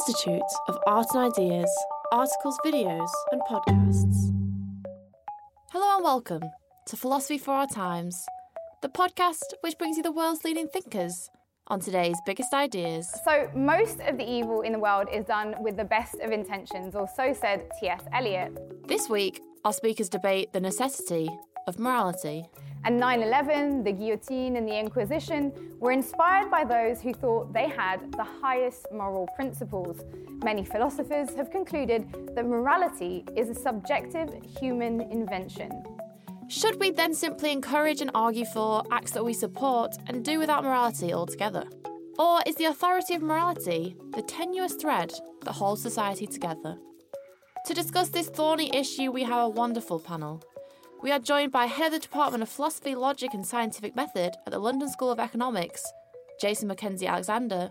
Institute of Art and Ideas, articles, videos, and podcasts. Hello and welcome to Philosophy for Our Times, the podcast which brings you the world's leading thinkers on today's biggest ideas. So, most of the evil in the world is done with the best of intentions, or so said T.S. Eliot. This week, our speakers debate the necessity of morality. And 9 11, the guillotine, and the Inquisition were inspired by those who thought they had the highest moral principles. Many philosophers have concluded that morality is a subjective human invention. Should we then simply encourage and argue for acts that we support and do without morality altogether? Or is the authority of morality the tenuous thread that holds society together? To discuss this thorny issue, we have a wonderful panel. We are joined by Head of the Department of Philosophy, Logic and Scientific Method at the London School of Economics, Jason McKenzie Alexander,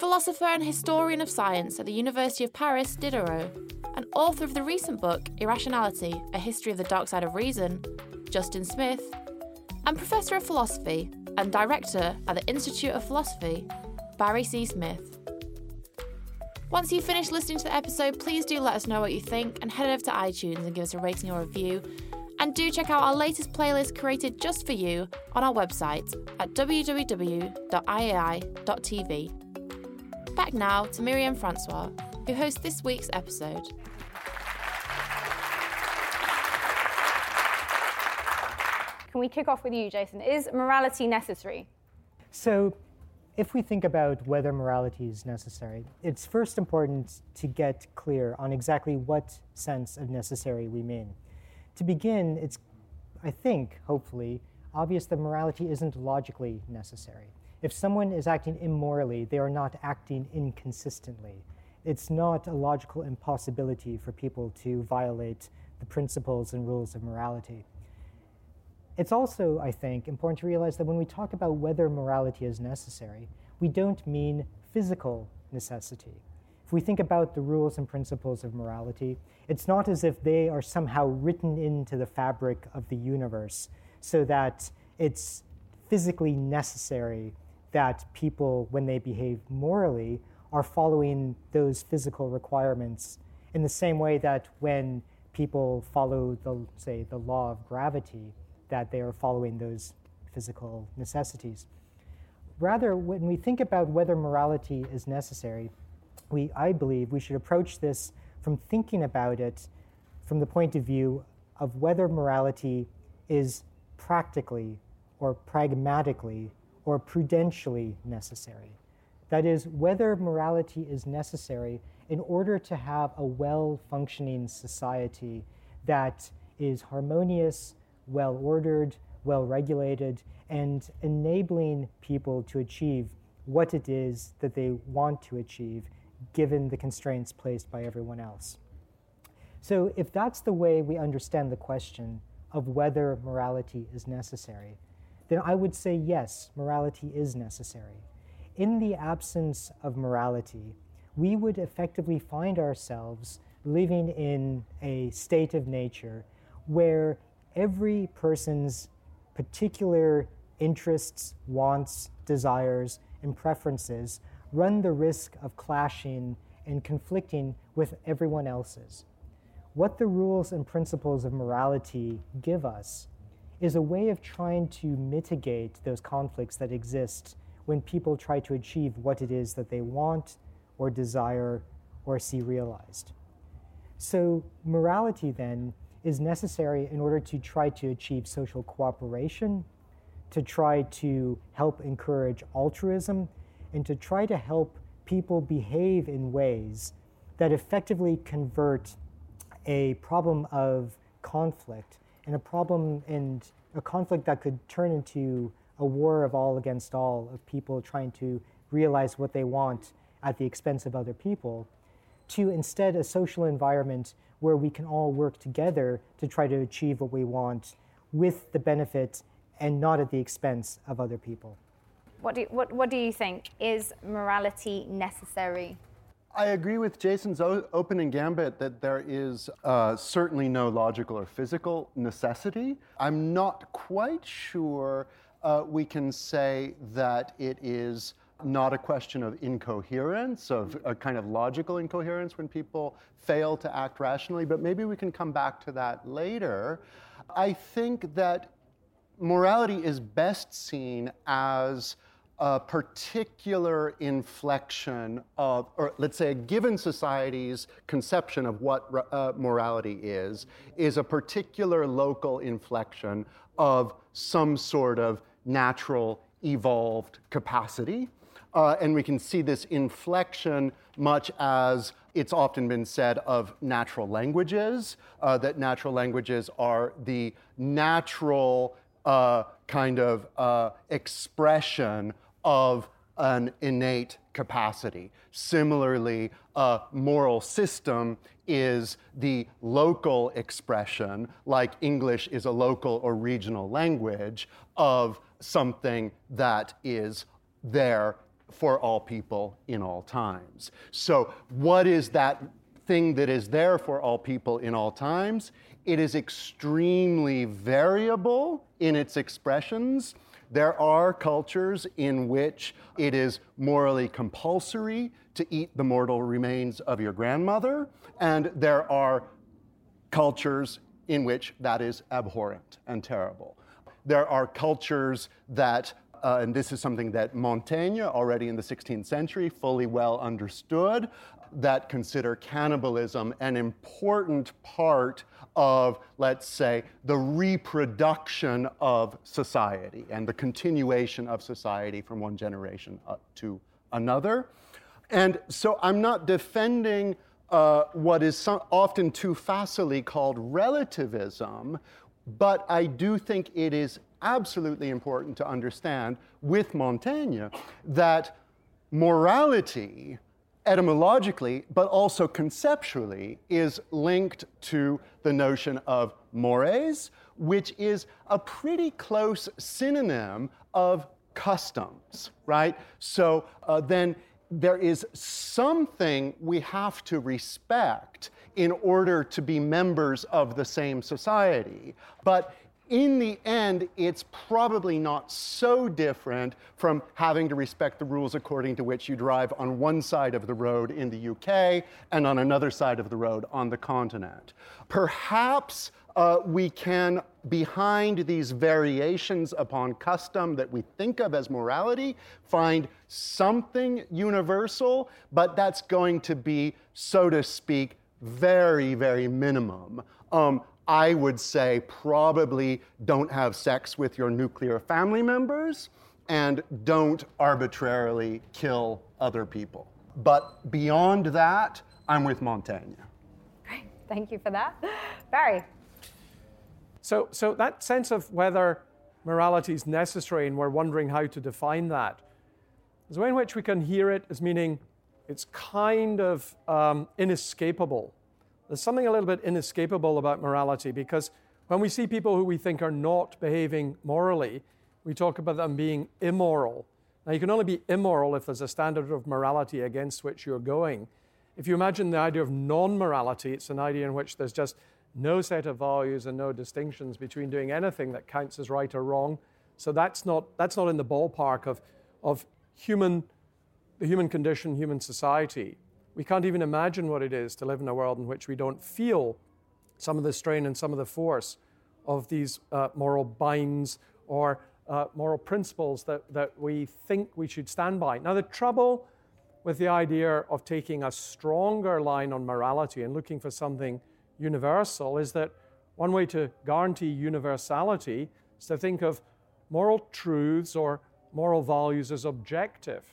philosopher and historian of science at the University of Paris, Diderot, and author of the recent book Irrationality A History of the Dark Side of Reason, Justin Smith, and Professor of Philosophy and Director at the Institute of Philosophy, Barry C. Smith. Once you've finished listening to the episode, please do let us know what you think and head over to iTunes and give us a rating or review. And do check out our latest playlist created just for you on our website at www.iai.tv. Back now to Myriam François, who hosts this week's episode. Can we kick off with you, Jason? Is morality necessary? So, if we think about whether morality is necessary, it's first important to get clear on exactly what sense of necessary we mean. To begin, it's, I think, hopefully, obvious that morality isn't logically necessary. If someone is acting immorally, they are not acting inconsistently. It's not a logical impossibility for people to violate the principles and rules of morality. It's also, I think, important to realize that when we talk about whether morality is necessary, we don't mean physical necessity. If we think about the rules and principles of morality, it's not as if they are somehow written into the fabric of the universe so that it's physically necessary that people, when they behave morally, are following those physical requirements in the same way that when people follow the, say, the law of gravity, that they are following those physical necessities. Rather, when we think about whether morality is necessary, we, I believe we should approach this from thinking about it from the point of view of whether morality is practically or pragmatically or prudentially necessary. That is, whether morality is necessary in order to have a well functioning society that is harmonious, well ordered, well regulated, and enabling people to achieve what it is that they want to achieve given the constraints placed by everyone else. So, if that's the way we understand the question of whether morality is necessary, then I would say yes, morality is necessary. In the absence of morality, we would effectively find ourselves living in a state of nature where every person's particular interests, wants, desires, and preferences run the risk of clashing and conflicting with everyone else's. What the rules and principles of morality give us is a way of trying to mitigate those conflicts that exist when people try to achieve what it is that they want or desire or see realized. So, morality then is necessary in order to try to achieve social cooperation, to try to help encourage altruism, and to try to help people behave in ways that effectively convert a problem of conflict and a problem and a conflict that could turn into a war of all against all of people trying to realize what they want at the expense of other people to instead a social environment where we can all work together to try to achieve what we want with the benefit and not at the expense of other people. What do, what, what do you think? Is morality necessary? I agree with Jason's o- opening gambit that there is uh, certainly no logical or physical necessity. I'm not quite sure uh, we can say that it is not a question of incoherence, of a kind of logical incoherence when people fail to act rationally, but maybe we can come back to that later. I think that morality is best seen as a particular inflection of, or let's say a given society's conception of what uh, morality is, is a particular local inflection of some sort of natural evolved capacity. Uh, and we can see this inflection much as it's often been said of natural languages, uh, that natural languages are the natural uh, kind of uh, expression of an innate capacity. Similarly, a moral system is the local expression, like English is a local or regional language, of something that is there for all people in all times. So, what is that thing that is there for all people in all times? It is extremely variable in its expressions. There are cultures in which it is morally compulsory to eat the mortal remains of your grandmother, and there are cultures in which that is abhorrent and terrible. There are cultures that uh, and this is something that Montaigne, already in the 16th century, fully well understood, that consider cannibalism an important part of, let's say, the reproduction of society and the continuation of society from one generation uh, to another. And so I'm not defending uh, what is so often too facilely called relativism, but I do think it is absolutely important to understand with Montaigne that morality, etymologically, but also conceptually, is linked to the notion of mores, which is a pretty close synonym of customs, right? So uh, then there is something we have to respect in order to be members of the same society. But in the end, it's probably not so different from having to respect the rules according to which you drive on one side of the road in the UK and on another side of the road on the continent. Perhaps uh, we can, behind these variations upon custom that we think of as morality, find something universal, but that's going to be, so to speak, very, very minimum. Um, I would say probably don't have sex with your nuclear family members and don't arbitrarily kill other people. But beyond that, I'm with Montaigne. Great, thank you for that. Barry. So, so that sense of whether morality is necessary and we're wondering how to define that, is a way in which we can hear it as meaning it's kind of um, inescapable there's something a little bit inescapable about morality because when we see people who we think are not behaving morally, we talk about them being immoral. Now, you can only be immoral if there's a standard of morality against which you're going. If you imagine the idea of non morality, it's an idea in which there's just no set of values and no distinctions between doing anything that counts as right or wrong. So that's not, that's not in the ballpark of, of human, the human condition, human society. We can't even imagine what it is to live in a world in which we don't feel some of the strain and some of the force of these uh, moral binds or uh, moral principles that, that we think we should stand by. Now, the trouble with the idea of taking a stronger line on morality and looking for something universal is that one way to guarantee universality is to think of moral truths or moral values as objective.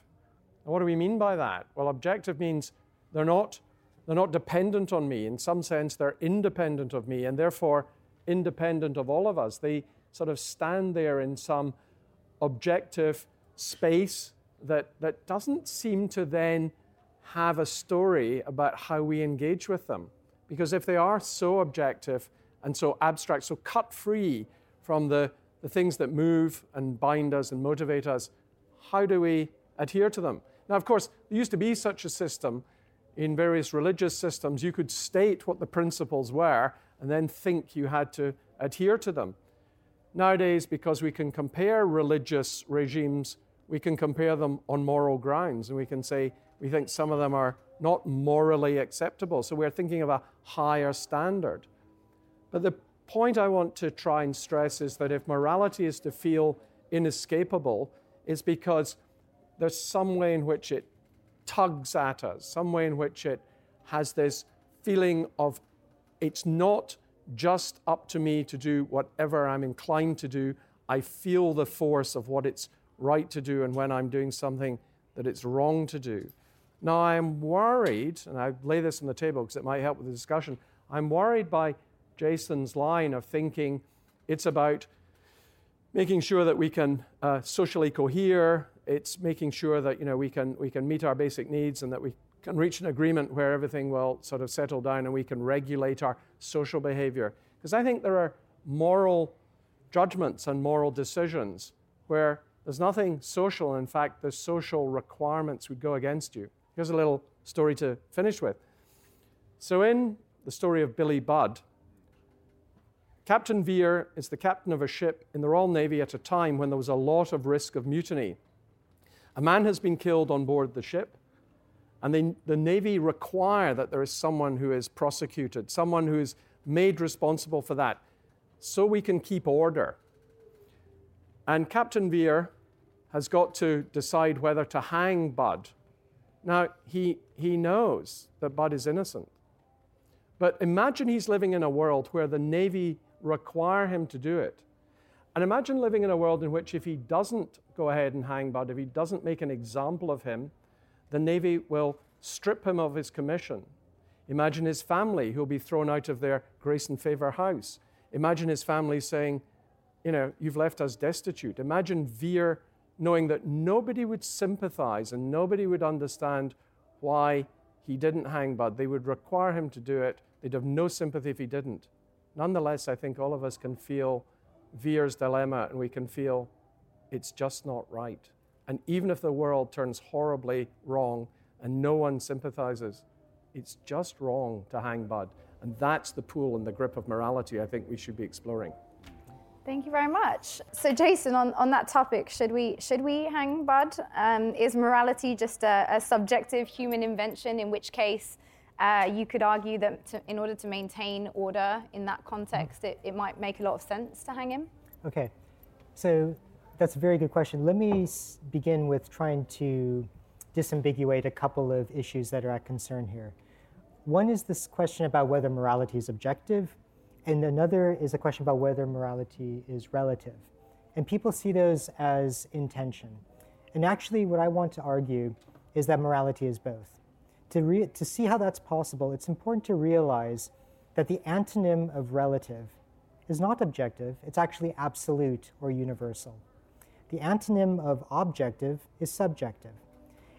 And what do we mean by that? Well, objective means they're not, they're not dependent on me. In some sense, they're independent of me and therefore independent of all of us. They sort of stand there in some objective space that, that doesn't seem to then have a story about how we engage with them. Because if they are so objective and so abstract, so cut free from the, the things that move and bind us and motivate us, how do we adhere to them? Now, of course, there used to be such a system in various religious systems. You could state what the principles were and then think you had to adhere to them. Nowadays, because we can compare religious regimes we can compare them on moral grounds and we can say we think some of them are not morally acceptable. So we're thinking of a higher standard. But the point I want to try and stress is that if morality is to feel inescapable, it's because there's some way in which it tugs at us, some way in which it has this feeling of it's not just up to me to do whatever I'm inclined to do. I feel the force of what it's right to do and when I'm doing something that it's wrong to do. Now, I'm worried, and I lay this on the table because it might help with the discussion. I'm worried by Jason's line of thinking it's about making sure that we can uh, socially cohere. It's making sure that you know we can we can meet our basic needs and that we can reach an agreement where everything will sort of settle down and we can regulate our social behavior. Because I think there are moral judgments and moral decisions where there's nothing social. In fact, the social requirements would go against you. Here's a little story to finish with. So, in the story of Billy Budd, Captain Vere is the captain of a ship in the Royal Navy at a time when there was a lot of risk of mutiny. A man has been killed on board the ship, and the, the Navy require that there is someone who is prosecuted, someone who is made responsible for that, so we can keep order. And Captain Vere has got to decide whether to hang Budd. Now, he, he knows that Budd is innocent. But imagine he's living in a world where the Navy require him to do it. And imagine living in a world in which if he doesn't go ahead and hang Budd, if he doesn't make an example of him, the Navy will strip him of his commission. Imagine his family who'll be thrown out of their grace and favor house. Imagine his family saying, you know, you've left us destitute. Imagine Vere knowing that nobody would sympathize and nobody would understand why he didn't hang Budd. They would require him to do it. They'd have no sympathy if he didn't. Nonetheless, I think all of us can feel Vere's dilemma and we can feel it's just not right. And even if the world turns horribly wrong and no one sympathizes, it's just wrong to hang Budd. And that's the pool and the grip of morality I think we should be exploring. Thank you very much. So, Jason, on, on that topic, should we should we hang Budd? Um, is morality just a, a, subjective human invention? In which case, uh, you could argue that to, in order to maintain order in that context, it, it might make a lot of sense to hang him. Okay, so that's a very good question. Let me s- begin with trying to disambiguate a couple of issues that are at concern here. One is this question about whether morality is objective and another is a question about whether morality is relative. And people see those as intention. And actually, what I want to argue is that morality is both. To, re- to see how that's possible, it's important to realize that the antonym of relative is not objective, it's actually absolute or universal. The antonym of objective is subjective.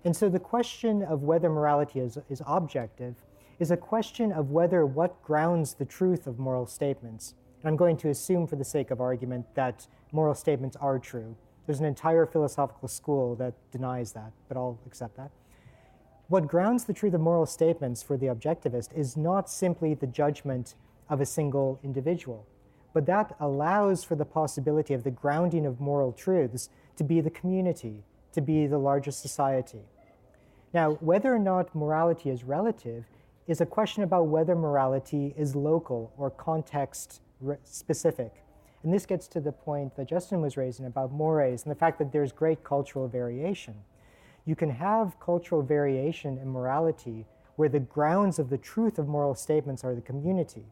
And so the question of whether morality is, is objective is a question of whether what grounds the truth of moral statements. And I'm going to assume, for the sake of argument, that moral statements are true. There's an entire philosophical school that denies that, but I'll accept that. What grounds the truth of moral statements for the objectivist is not simply the judgment of a single individual, but that allows for the possibility of the grounding of moral truths to be the community, to be the larger society. Now, whether or not morality is relative is a question about whether morality is local or context specific. And this gets to the point that Justin was raising about mores and the fact that there's great cultural variation. You can have cultural variation in morality where the grounds of the truth of moral statements are the community.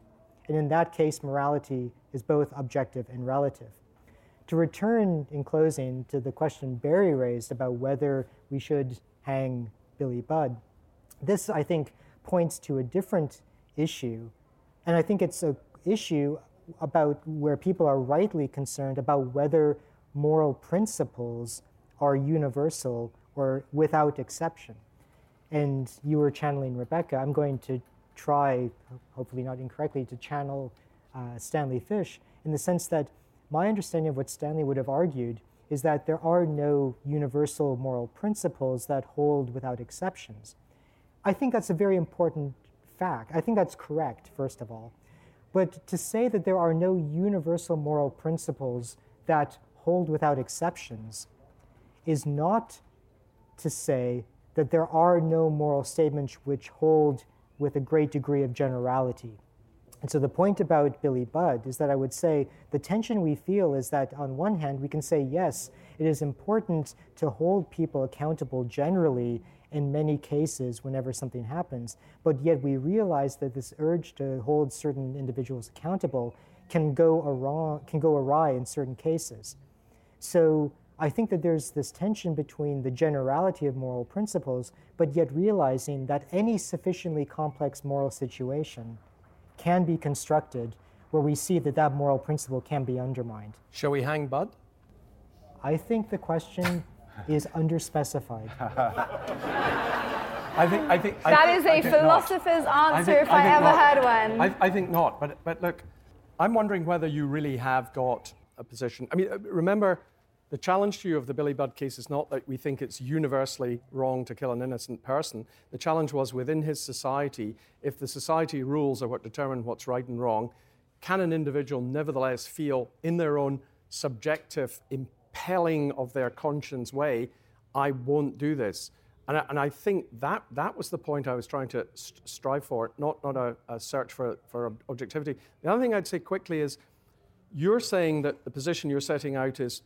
And in that case, morality is both objective and relative. To return in closing to the question Barry raised about whether we should hang Billy Budd, this, I think, points to a different issue. And I think it's an issue about where people are rightly concerned about whether moral principles are universal or without exception. And you were channeling Rebecca. I'm going to try, hopefully not incorrectly, to channel uh, Stanley Fish in the sense that my understanding of what Stanley would have argued is that there are no universal moral principles that hold without exceptions. I think that's a very important fact. I think that's correct, first of all. But to say that there are no universal moral principles that hold without exceptions is not to say that there are no moral statements which hold with a great degree of generality. And so the point about Billy Budd is that I would say the tension we feel is that on one hand, we can say, yes, it is important to hold people accountable generally in many cases whenever something happens, but yet we realize that this urge to hold certain individuals accountable can go awry, can go awry in certain cases. So I think that there's this tension between the generality of moral principles, but yet realizing that any sufficiently complex moral situation can be constructed where we see that that moral principle can be undermined. Shall we hang Budd? I think the question is underspecified. I think, I think that I, is I a think philosopher's not. answer think, if I, ever not. heard one. I, I, think not. But, but look, I'm wondering whether you really have got a position. I mean, uh, remember, the challenge to you of the Billy Budd case is not that we think it's universally wrong to kill an innocent person. The challenge was within his society, if the society rules are what determine what's right and wrong, can an individual nevertheless feel in their own subjective, impelling of their conscience way, I won't do this? And I, and I, think that that was the point I was trying to st- strive for, not, not a, a, search for, for objectivity. The other thing I'd say quickly is you're saying that the position you're setting out is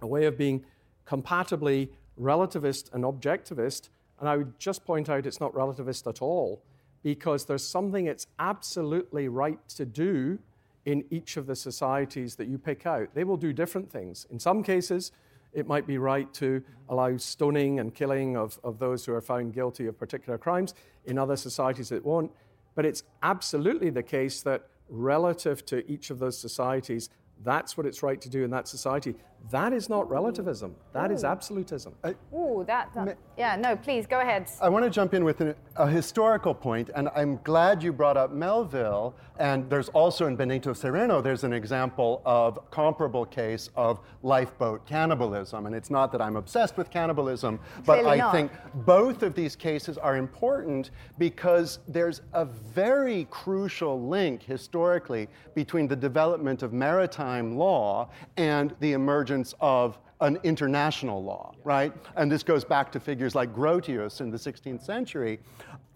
a way of being compatibly relativist and objectivist. And I would just point out it's not relativist at all, because there's something it's absolutely right to do in each of the societies that you pick out. They will do different things. In some cases, it might be right to allow stoning and killing of, of those who are found guilty of particular crimes. In other societies, it won't. But it's absolutely the case that relative to each of those societies, that's what it's right to do in that society. That is not relativism. That is absolutism. Ooh, that, that, yeah, no, please go ahead. I want to jump in with an, a historical point, and I'm glad you brought up Melville. And there's also in Benito Cereno, there's an example of comparable case of lifeboat cannibalism. And it's not that I'm obsessed with cannibalism, but Clearly I not. think both of these cases are important because there's a very crucial link historically between the development of maritime law and the emergence of an international law, right? And this goes back to figures like Grotius in the 16th century.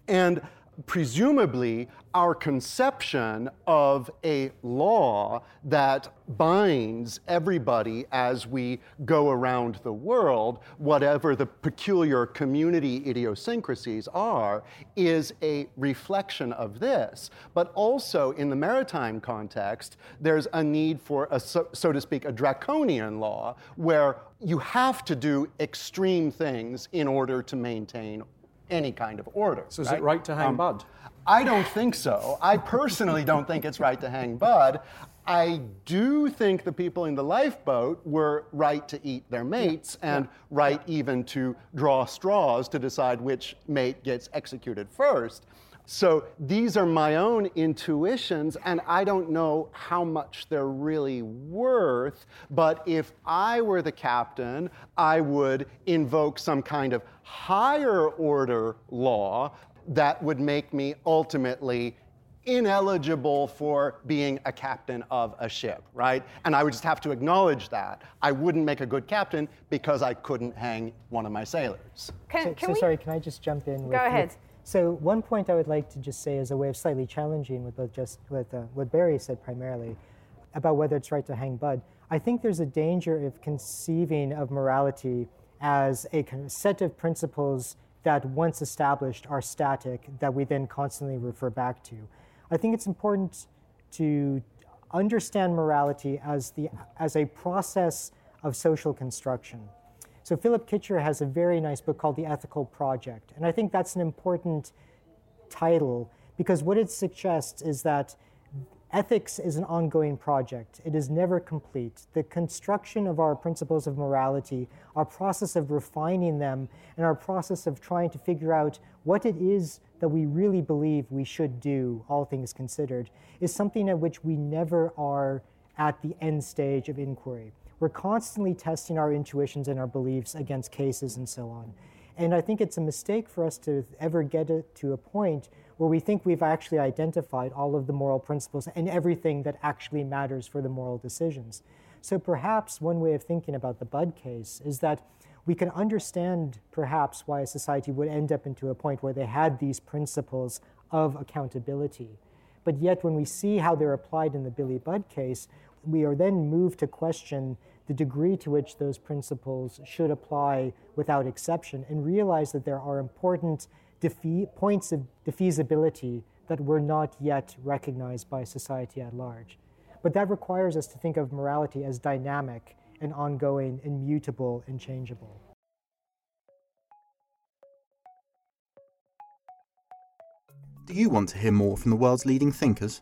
And presumably, our conception of a law that binds everybody as we go around the world, whatever the peculiar community idiosyncrasies are, is a reflection of this. But also in the maritime context, there's a need for a, so, so to speak, a draconian law where you have to do extreme things in order to maintain any kind of order. So is it right to hang Um, Budd? I don't think so. I personally don't think it's right to hang Budd. I do think the people in the lifeboat were right to eat their mates and right even to draw straws to decide which mate gets executed first. So these are my own intuitions, and I don't know how much they're really worth. But if I were the captain, I would invoke some kind of higher order law that would make me ultimately ineligible for being a captain of a ship, right? And I would just have to acknowledge that. I wouldn't make a good captain because I couldn't hang one of my sailors. Can, So, can so we? sorry, can I just jump in? With, Go ahead. with- so one point I would like to just say as a way of slightly challenging with both just with uh, what Barry said primarily about whether it's right to hang Budd. I think there's a danger of conceiving of morality as a kind of set of principles that once established are static that we then constantly refer back to. I think it's important to understand morality as, the, as a process of social construction. So Philip Kitcher has a very nice book called The Ethical Project, and I think that's an important title because what it suggests is that ethics is an ongoing project. It is never complete. The construction of our principles of morality, our process of refining them, and our process of trying to figure out what it is that we really believe we should do, all things considered, is something at which we never are at the end stage of inquiry. We're constantly testing our intuitions and our beliefs against cases and so on. And I think it's a mistake for us to ever get to a point where we think we've actually identified all of the moral principles and everything that actually matters for the moral decisions. So perhaps one way of thinking about the Budd case is that we can understand perhaps why a society would end up into a point where they had these principles of accountability. But yet, when we see how they're applied in the Billy Budd case, we are then moved to question the degree to which those principles should apply without exception and realize that there are important defe- points of defeasibility that were not yet recognized by society at large. But that requires us to think of morality as dynamic and ongoing and mutable and changeable. Do you want to hear more from the world's leading thinkers?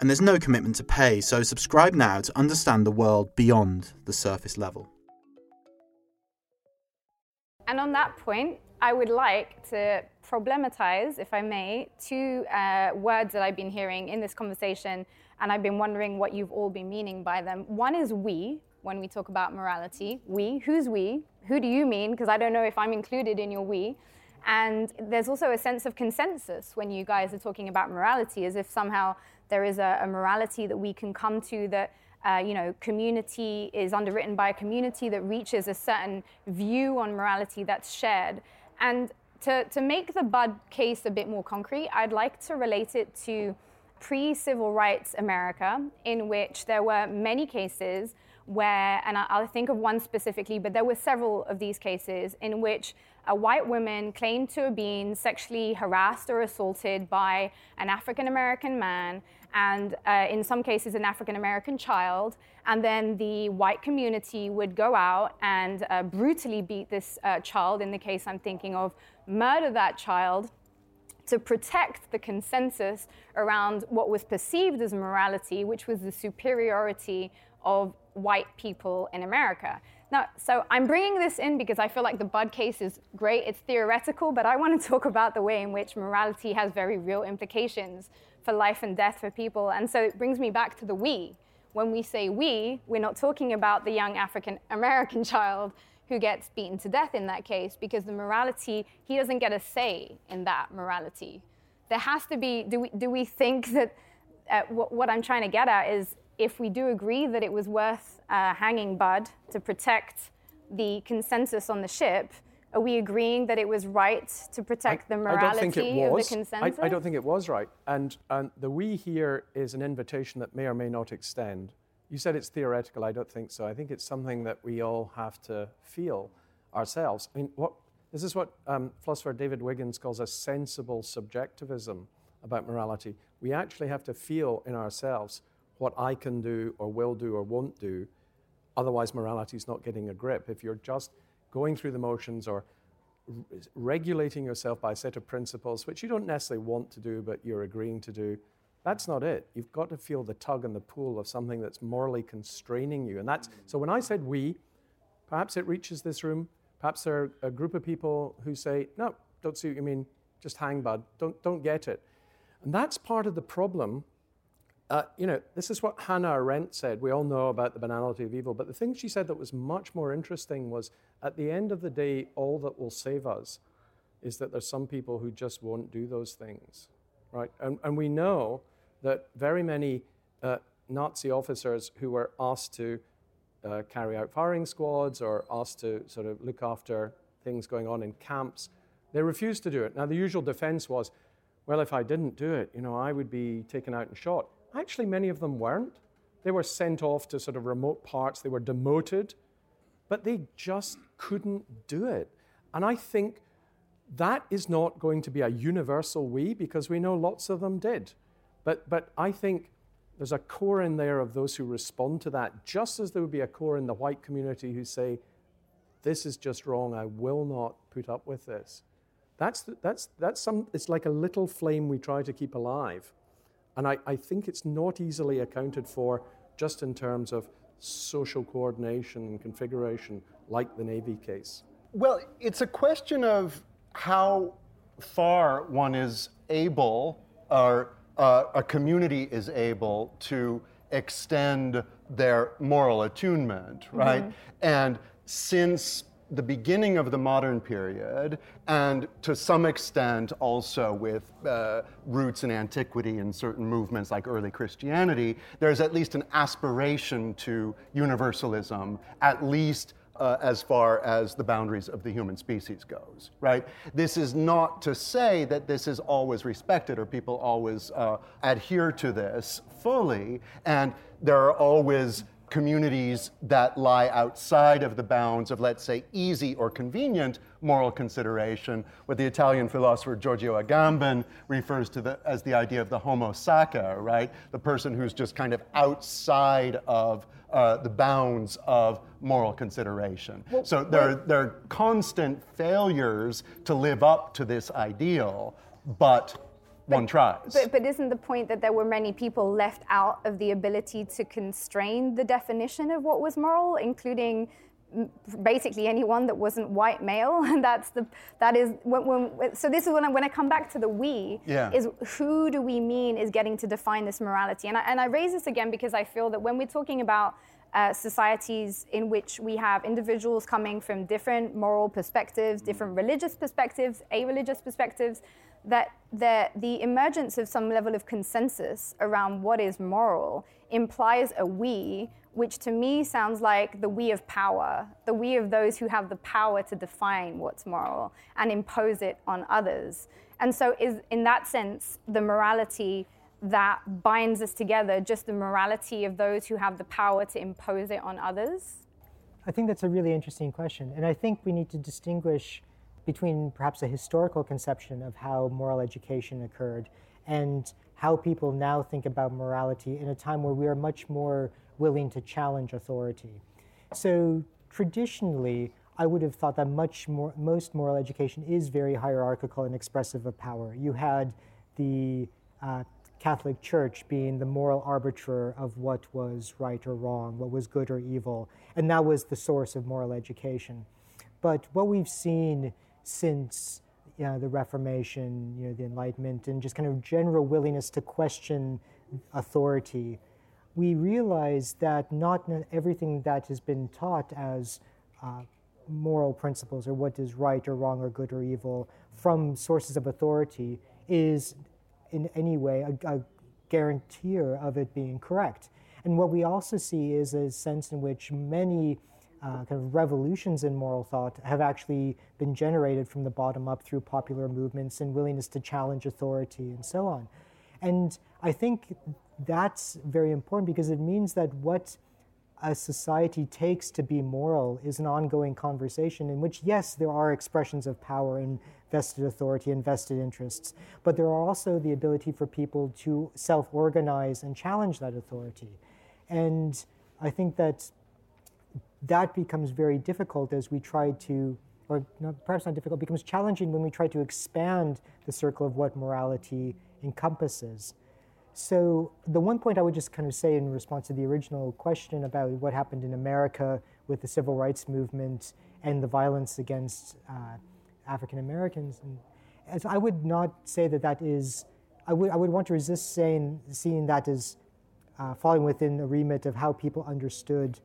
and there's no commitment to pay, so subscribe now to understand the world beyond the surface level. And on that point, I would like to problematize, if I may, two uh, words that I've been hearing in this conversation, and I've been wondering what you've all been meaning by them. One is we, when we talk about morality. We, who's we? Who do you mean? Because I don't know if I'm included in your we. And there's also a sense of consensus when you guys are talking about morality, as if somehow there is a, a morality that we can come to that uh, you know, community is underwritten by a community that reaches a certain view on morality that's shared. And to, to make the Budd case a bit more concrete, I'd like to relate it to pre civil rights America, in which there were many cases where, and I'll think of one specifically, but there were several of these cases in which a white woman claimed to have been sexually harassed or assaulted by an African American man, and uh, in some cases, an African American child. And then the white community would go out and uh, brutally beat this uh, child, in the case I'm thinking of, murder that child to protect the consensus around what was perceived as morality, which was the superiority of white people in America. Now, so I'm bringing this in because I feel like the Budd case is great. It's theoretical, but I want to talk about the way in which morality has very real implications for life and death for people. And so it brings me back to the we. When we say we, we're not talking about the young African American child who gets beaten to death in that case because the morality, he doesn't get a say in that morality. There has to be, do we, do we think that uh, what, what I'm trying to get at is if we do agree that it was worth uh, hanging Budd to protect the consensus on the ship, are we agreeing that it was right to protect I, the morality of the consensus? I, I, don't think it was right. And, and the we here is an invitation that may or may not extend. You said it's theoretical. I don't think so. I think it's something that we all have to feel ourselves. I mean, what, this is what um, philosopher David Wiggins calls a sensible subjectivism about morality. We actually have to feel in ourselves what I can do or will do or won't do. Otherwise, morality is not getting a grip. If you're just going through the motions or regulating yourself by a set of principles, which you don't necessarily want to do, but you're agreeing to do, that's not it. You've got to feel the tug and the pull of something that's morally constraining you. And that's so when I said we, perhaps it reaches this room, perhaps there are a group of people who say, no, don't see what you mean, just hang Budd, don't, don't get it. And that's part of the problem uh, you know, this is what Hannah Arendt said. We all know about the banality of evil, but the thing she said that was much more interesting was at the end of the day, all that will save us is that there's some people who just won't do those things, right? And, and we know that very many uh, Nazi officers who were asked to uh, carry out firing squads or asked to sort of look after things going on in camps, they refused to do it. Now, the usual defense was, well, if I didn't do it, you know, I would be taken out and shot. Actually, many of them weren't. They were sent off to sort of remote parts, they were demoted, but they just couldn't do it. And I think that is not going to be a universal we because we know lots of them did. But, but I think there's a core in there of those who respond to that, just as there would be a core in the white community who say, This is just wrong, I will not put up with this. That's, that's, that's some, it's like a little flame we try to keep alive. And I, I think it's not easily accounted for just in terms of social coordination and configuration, like the Navy case. Well, it's a question of how far one is able or uh, a community is able to extend their moral attunement, right? Mm-hmm. And since the beginning of the modern period, and to some extent also with uh, roots in antiquity and certain movements like early Christianity, there's at least an aspiration to universalism, at least uh, as far as the boundaries of the human species goes, right? This is not to say that this is always respected or people always uh, adhere to this fully, and there are always communities that lie outside of the bounds of, let's say, easy or convenient moral consideration, what the Italian philosopher Giorgio Agamben refers to the, as the idea of the homo sacer, right? The person who's just kind of outside of uh, the bounds of moral consideration. Well, so there, are, there are constant failures to live up to this ideal, but one tries. But, but isn't the point that there were many people left out of the ability to constrain the definition of what was moral, including basically anyone that wasn't white male and that's the that is when, when so this is when I, when I come back to the we yeah. is who do we mean is getting to define this morality and I, and I raise this again because I feel that when we're talking about uh, societies in which we have individuals coming from different moral perspectives, different religious perspectives, a religious perspectives, that the, the emergence of some level of consensus around what is moral implies a we, which to me sounds like the we of power, the we of those who have the power to define what's moral and impose it on others. And so, is in that sense, the morality that binds us together just the morality of those who have the power to impose it on others? I think that's a really interesting question. And I think we need to distinguish between perhaps a historical conception of how moral education occurred and how people now think about morality in a time where we are much more willing to challenge authority. So traditionally, I would have thought that much more, most moral education is very hierarchical and expressive of power. You had the uh, Catholic Church being the moral arbiter of what was right or wrong, what was good or evil, and that was the source of moral education. But what we've seen since you know, the Reformation, you know, the Enlightenment, and just kind of general willingness to question authority, we realize that not everything that has been taught as uh, moral principles or what is right or wrong or good or evil from sources of authority is in any way a, a guarantor of it being correct. And what we also see is a sense in which many uh, kind of revolutions in moral thought have actually been generated from the bottom up through popular movements and willingness to challenge authority and so on. And I think that's very important because it means that what a society takes to be moral is an ongoing conversation in which, yes, there are expressions of power and vested authority and vested interests, but there are also the ability for people to self organize and challenge that authority. And I think that that becomes very difficult as we try to, or not, perhaps not difficult, becomes challenging when we try to expand the circle of what morality encompasses. So, the one point I would just kind of say in response to the original question about what happened in America with the civil rights movement and the violence against uh, African Americans, I would not say that that is, I would, I would want to resist saying, seeing that as uh, falling within the remit of how people understood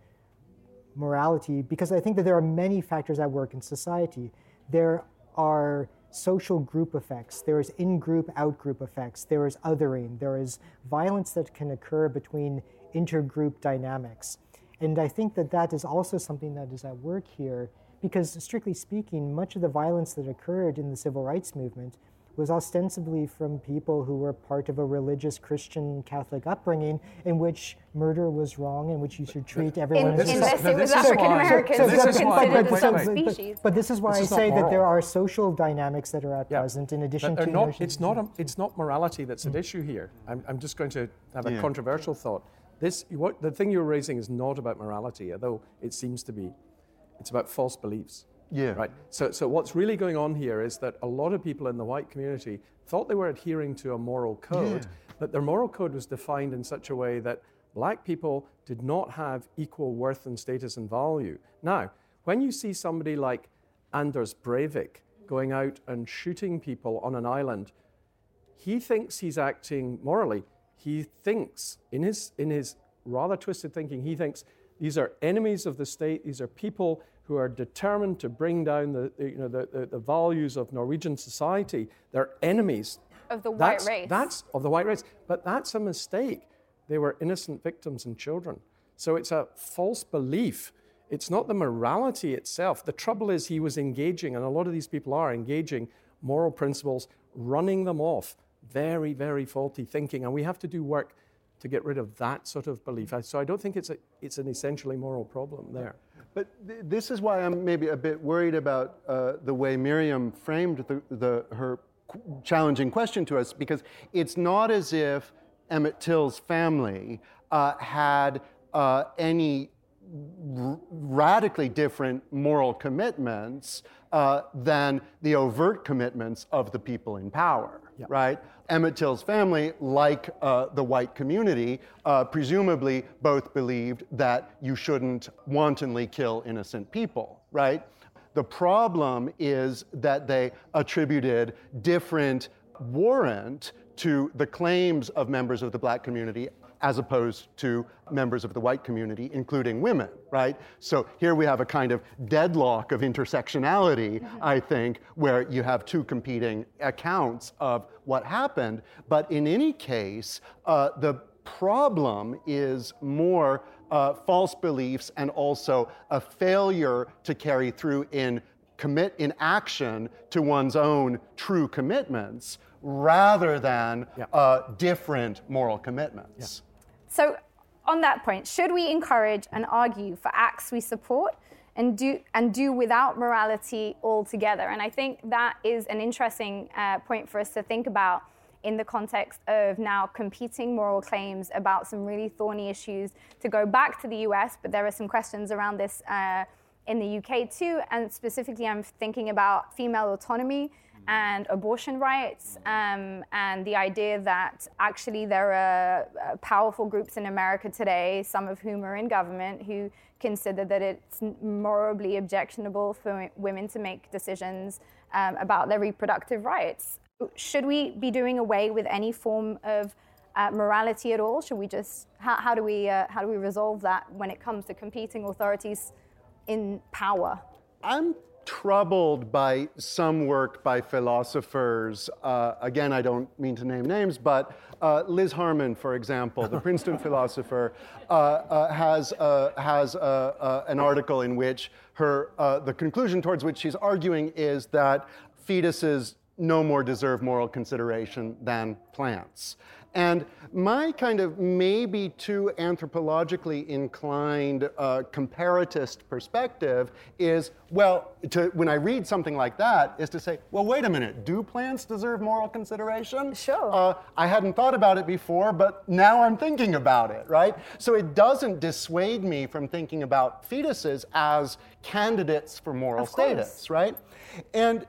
morality because I think that there are many factors at work in society. There are social group effects, there is in group, out group effects, there is othering, there is violence that can occur between intergroup dynamics. And I think that that is also something that is at work here because, strictly speaking, much of the violence that occurred in the civil rights movement was ostensibly from people who were part of a religious Christian Catholic upbringing in which murder was wrong and which you should treat everyone in, as unless it was this is African why- Americans this is why- considered wait, the wait, wait. subspecies. But, but this is why This I is not say that there are social dynamics that are at Yeah. present in addition to they're not, notions it's, not a, it's not morality that's Mm. at issue here. I'm, I'm just going to have a Yeah. controversial thought. This, what, the thing you're raising is not about morality, although it seems to be. It's about false beliefs. Yeah. Right. So, so what's really going on here is that a lot of people in the white community thought they were adhering to a moral code, but their moral code was defined in such a way that black people did not have equal worth and status and value. Now, when you see somebody like Anders Breivik going out and shooting people on an island, he thinks he's acting morally. He thinks, in his, in his rather twisted thinking, he thinks these are enemies of the state, these are people who are determined to bring down the, you know, the, the, the values of Norwegian society. They're enemies. Of the white that's, race. That's of the white race. But that's a mistake. They were innocent victims and children. So it's a false belief. It's not the morality itself. The trouble is he was engaging, and a lot of these people are engaging moral principles, running them off. Very, very faulty thinking. And we have to do work to get rid of that sort of belief. So I don't think it's, a, it's an essentially moral problem there. But th- this is why I'm maybe a bit worried about uh, the way Myriam framed the, the, her qu- challenging question to us, because it's not as if Emmett Till's family uh, had uh, any r- radically different moral commitments uh, than the overt commitments of the people in power, right? Emmett Till's family, like uh, the white community, uh, presumably both believed that you shouldn't wantonly kill innocent people, right? The problem is that they attributed different warrant to the claims of members of the black community as opposed to members of the white community, including women, right? So here we have a kind of deadlock of intersectionality, I think, where you have two competing accounts of what happened. But in any case, uh, the problem is more uh, false beliefs and also a failure to carry through in commit in action to one's own true commitments rather than Yeah. uh, different moral commitments. So, on that point, should we encourage and argue for acts we support and do and do without morality altogether? And I think that is an interesting uh, point for us to think about in the context of now competing moral claims about some really thorny issues. To go back to the U.S., but there are some questions around this. Uh, in the UK too, and specifically, I'm thinking about female autonomy and abortion rights, um, and the idea that actually there are uh, powerful groups in America today, some of whom are in government, who consider that it's morally objectionable for women to make decisions um, about their reproductive rights. Should we be doing away with any form of uh, morality at all? Should we just how, how do we uh, how do we resolve that when it comes to competing authorities in power? I'm troubled by some work by philosophers. Uh, again, I don't mean to name names, but uh, Liz Harman, for example, the Princeton philosopher, uh, uh, has, uh, has uh, an article in which her, uh, the conclusion towards which she's arguing is that fetuses no more deserve moral consideration than plants. And my kind of maybe too anthropologically inclined uh, comparatist perspective is, well, to, when I read something like that, is to say, well, wait a minute, do plants deserve moral consideration? Sure. Uh, I hadn't thought about it before, but now I'm thinking about it, right? So it doesn't dissuade me from thinking about fetuses as candidates for moral Of course. status, right? And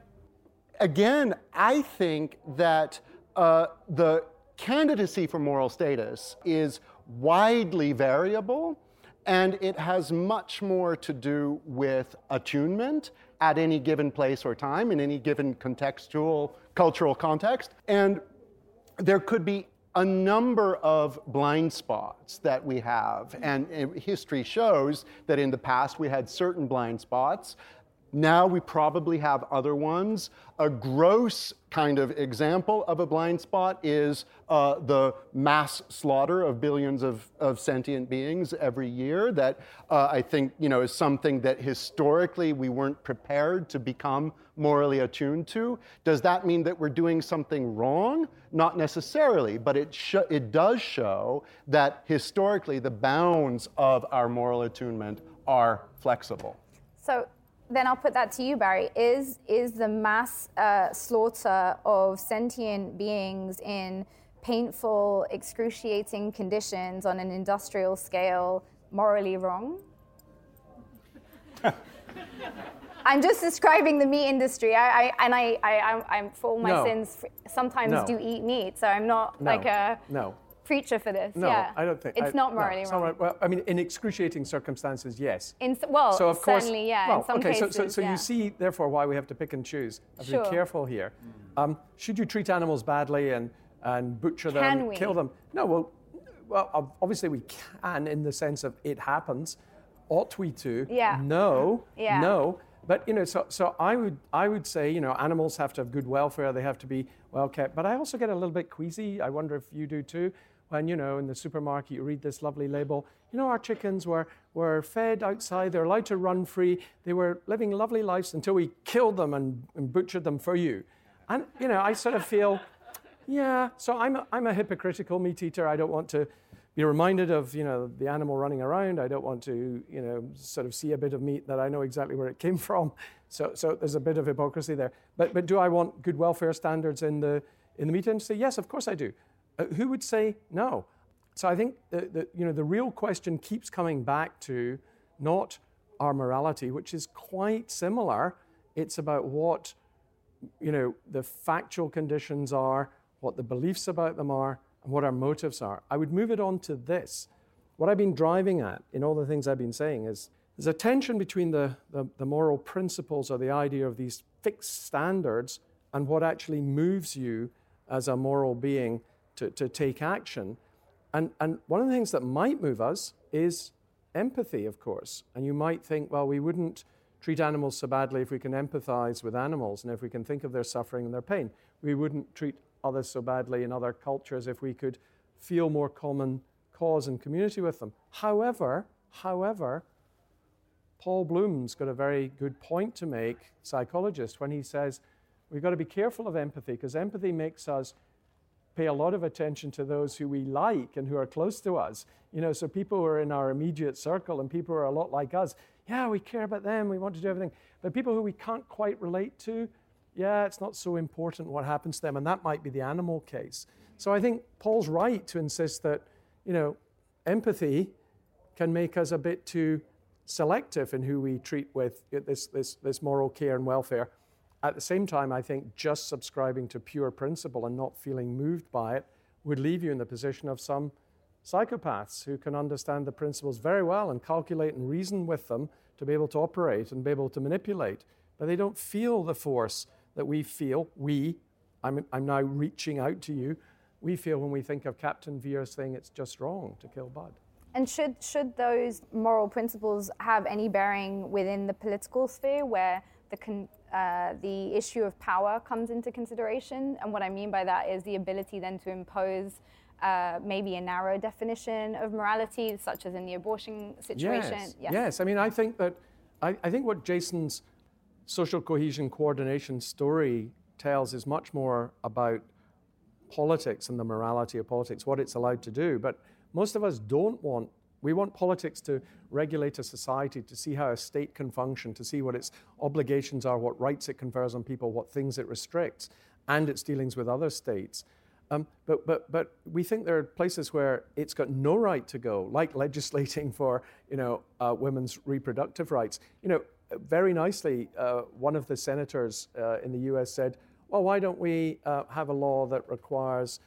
again, I think that uh, the candidacy for moral status is widely variable and it has much more to do with attunement at any given place or time in any given contextual cultural context. And there could be a number of blind spots that we have. And history shows that in the past we had certain blind spots Now we probably have other ones. A gross kind of example of a blind spot is uh, the mass slaughter of billions of, of sentient beings every year. That uh, I think you know is something that historically we weren't prepared to become morally attuned to. Does that mean that we're doing something wrong? Not necessarily, but it sh- it does show that historically the bounds of our moral attunement are flexible. So then I'll put that to you, Barry. Is is the mass uh, slaughter of sentient beings in painful, excruciating conditions on an industrial scale morally wrong? I'm just describing the meat industry. I, I and I, I, I'm for all my No. sins. Sometimes No. do eat meat, so I'm not No. like a no. Preacher for this. No, yeah. I don't think it's I- not no, morally it's wrong. not. Well, I mean, in excruciating circumstances, yes. In well, so of course, certainly, yeah. Well, in some okay, cases, so, so, so yeah. you see, therefore, why we have to pick and choose. Have to Sure. be careful here. Um, should you treat animals badly and, and butcher them, Can we? kill them? No, well, well, obviously we can in the sense of it happens. Ought we to? Yeah. No. Yeah. No. But you know, so, so I would I would say you know animals have to have good welfare. They have to be well kept. But I also get a little bit queasy. I wonder if you do too. When you know in the supermarket you read this lovely label. You know our chickens were were fed outside. They're allowed to run free. They were living lovely lives until we killed them and, and butchered them for you. And you know I sort of feel, yeah. So I'm a, I'm a hypocritical meat eater. I don't want to be reminded of you know the animal running around. I don't want to you know sort of see a bit of meat that I know exactly where it came from. So so there's a bit of hypocrisy there. But but do I want good welfare standards in the in the meat industry? Yes, of course I do. Uh, who would say no? So I think the, the you know the real question keeps coming back to not our morality, which is quite similar. It's about what you know, the factual conditions are, what the beliefs about them are, and what our motives are. I would move it on to this. What I've been driving at in all the things I've been saying is there's a tension between the, the, the moral principles or the idea of these fixed standards and what actually moves you as a moral being to, to take action. And, and one of the things that might move us is empathy, of course. And you might think, well, we wouldn't treat animals so badly if we can empathize with animals and if we can think of their suffering and their pain. We wouldn't treat others so badly in other cultures if we could feel more common cause and community with them. However, however, Paul Bloom's got a very good point to make, psychologist, when he says we've got to be careful of empathy because empathy makes us pay a lot of attention to those who we like and who are close to us. You know, so people who are in our immediate circle and people who are a lot like us, yeah, we care about them, we want to do everything. But people who we can't quite relate to, yeah, it's not so important what happens to them, and that might be the animal case. So I think Paul's right to insist that, you know, empathy can make us a bit too selective in who we treat with this, this, this moral care and welfare. At the same time, I think just subscribing to pure principle and not feeling moved by it would leave you in the position of some psychopaths who can understand the principles very well and calculate and reason with them to be able to operate and be able to manipulate. But they don't feel the force that we feel, we, I'm, I'm now reaching out to you, we feel when we think of Captain Vere saying it's just wrong to kill Budd. And should should those moral principles have any bearing within the political sphere, where the con, uh, the issue of power comes into consideration? And what I mean by that is the ability then to impose uh, maybe a narrow definition of morality, such as in the abortion situation. Yes, Yeah. yes. I mean, I think that I, I think what Jason's social cohesion coordination story tells is much more about politics and the morality of politics, what it's allowed to do. But most of us don't want. We want politics to regulate a society, to see how a state can function, to see what its obligations are, what rights it confers on people, what things it restricts, and its dealings with other states. Um, but, but, but we think there are places where it's got no right to go, like legislating for you know, uh, women's reproductive rights. You know, very nicely, uh, one of the senators uh, in the US said, well, why don't we uh, have a law that requires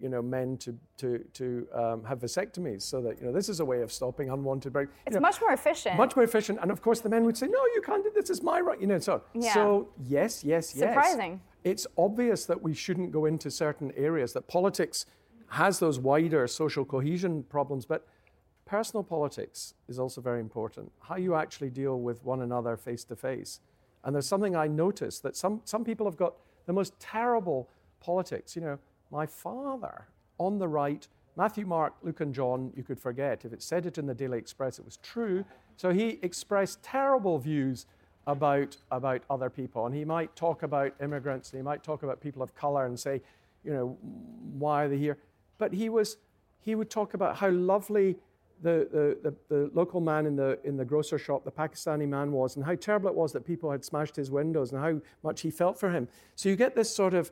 you know, men to, to, to um, have vasectomies so that, you know, this is a way of stopping unwanted pregnancy. It's much more efficient. Much more efficient. And of course, the men would say, no, you can't do this, It's my right, you know, so. Yeah. So, yes, yes, yes. Surprising. It's obvious that we shouldn't go into certain areas, that politics has those wider social cohesion problems, but personal politics is also very important. How you actually deal with one another face to face. And there's something I noticed that some, some people have got the most terrible politics. You know, my father on the right, Matthew, Mark, Luke, and John, you could forget. If it said it in the Daily Express, it was true. So he expressed terrible views about, about other people. And he might talk about immigrants and he might talk about people of color and say, you know, why are they here? But he, was, he would talk about how lovely the, the, the, the, local man in the, in the grocer shop, the Pakistani man, was, and how terrible it was that people had smashed his windows and how much he felt for him. So you get this sort of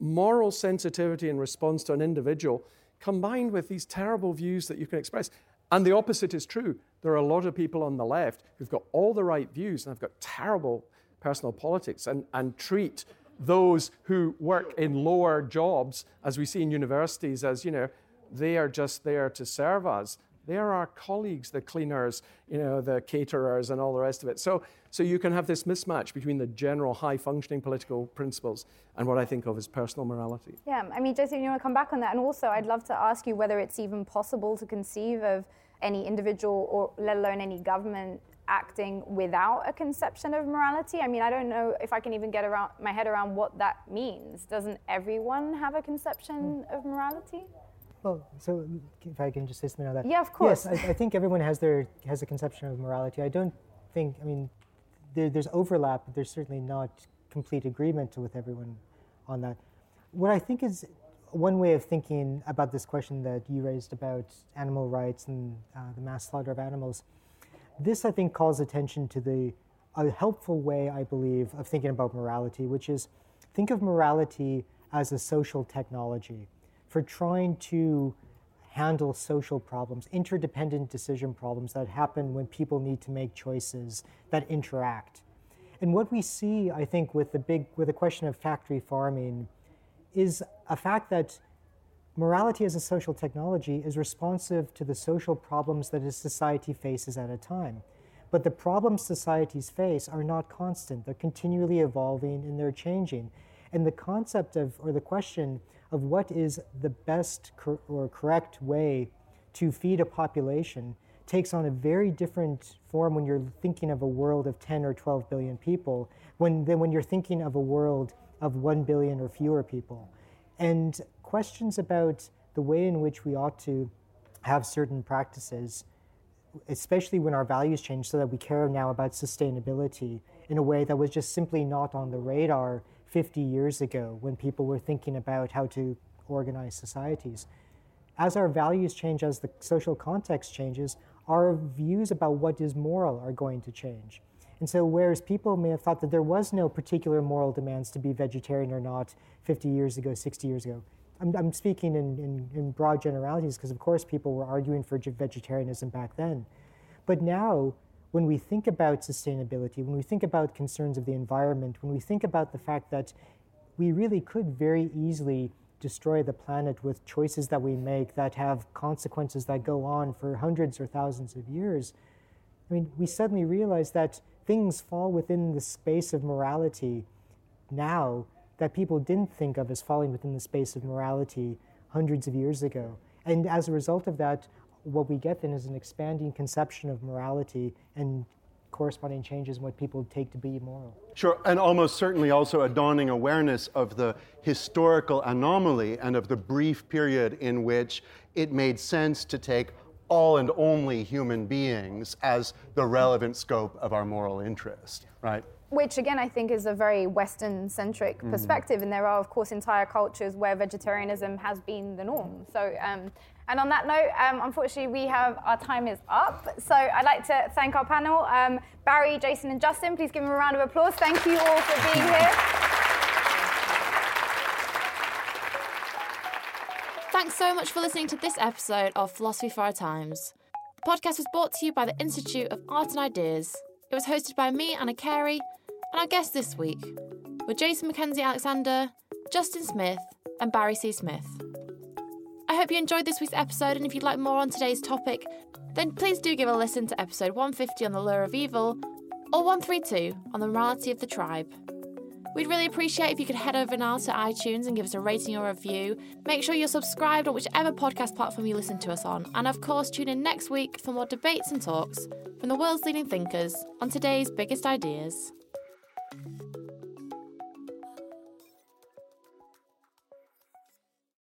moral sensitivity in response to an individual combined with these terrible views that you can express. And the opposite is true. There are a lot of people on the left who've got all the right views and have got terrible personal politics and, and treat those who work in lower jobs, as we see in universities, as, you know, they are just there to serve us. They are our colleagues, the cleaners, you know, the caterers, and all the rest of it. So, so you can have this mismatch between the general high functioning political principles and what I think of as personal morality. Yeah, I mean, Jason, you want to come back on that? And also, I'd love to ask you whether it's even possible to conceive of any individual or let alone any government acting without a conception of morality. I mean, I don't know if I can even get around my head around what that means. Doesn't everyone have a conception hmm. of morality? Well, so if I can just say something on that. Yeah, of course. Yes, I, I think everyone has their has a conception of morality. I don't think. I mean, there, there's overlap, but there's certainly not complete agreement with everyone on that. What I think is one way of thinking about this question that you raised about animal rights and uh, the mass slaughter of animals. This, I think, calls attention to the a helpful way, I believe, of thinking about morality, which is think of morality as a social technology for trying to handle social problems, interdependent decision problems that happen when people need to make choices that interact. And what we see, I think, with the big with the question of factory farming is a fact that morality as a social technology is responsive to the social problems that a society faces at a time. But the problems societies face are not constant. They're continually evolving and they're changing. And the concept of, or the question of what is the best cor- or correct way to feed a population takes on a very different form when you're thinking of a world of 10 or 12 billion people when, than when you're thinking of a world of 1 billion or fewer people. And questions about the way in which we ought to have certain practices, especially when our values change, so that we care now about sustainability in a way that was just simply not on the radar 50 years ago when people were thinking about how to organize societies. As our values change, as the social context changes, our views about what is moral are going to change. And so, whereas people may have thought that there was no particular moral demands to be vegetarian or not 50 years ago, 60 years ago, I'm, I'm speaking in, in, in broad generalities because, of course, people were arguing for vegetarianism back then. But now, when we think about sustainability, when we think about concerns of the environment, when we think about the fact that we really could very easily destroy the planet with choices that we make that have consequences that go on for hundreds or thousands of years, I mean, we suddenly realize that things fall within the space of morality now that people didn't think of as falling within the space of morality hundreds of years ago. And as a result of that, what we get then is an expanding conception of morality and corresponding changes in what people take to be moral. Sure, and almost certainly also a dawning awareness of the historical anomaly and of the brief period in which it made sense to take all and only human beings as the relevant scope of our moral interest, right? Which again, I think is a very Western centric mm. perspective. And there are, of course, entire cultures where vegetarianism has been the norm. So, um, and on that note, um, unfortunately, we have our time is up. So I'd like to thank our panel um, Barry, Jason, and Justin. Please give them a round of applause. Thank you all for being here. Thanks so much for listening to this episode of Philosophy for Our Times. The podcast was brought to you by the Institute of Art and Ideas. It was hosted by me, Anna Carey, and our guests this week were Jason McKenzie Alexander, Justin Smith, and Barry C. Smith. Hope you enjoyed this week's episode, and if you'd like more on today's topic, then please do give a listen to episode 150 on the lure of evil or 132 on the morality of the tribe. We'd really appreciate if you could head over now to iTunes and give us a rating or review. Make sure you're subscribed on whichever podcast platform you listen to us on. And of course, tune in next week for more debates and talks from the world's leading thinkers on today's biggest ideas.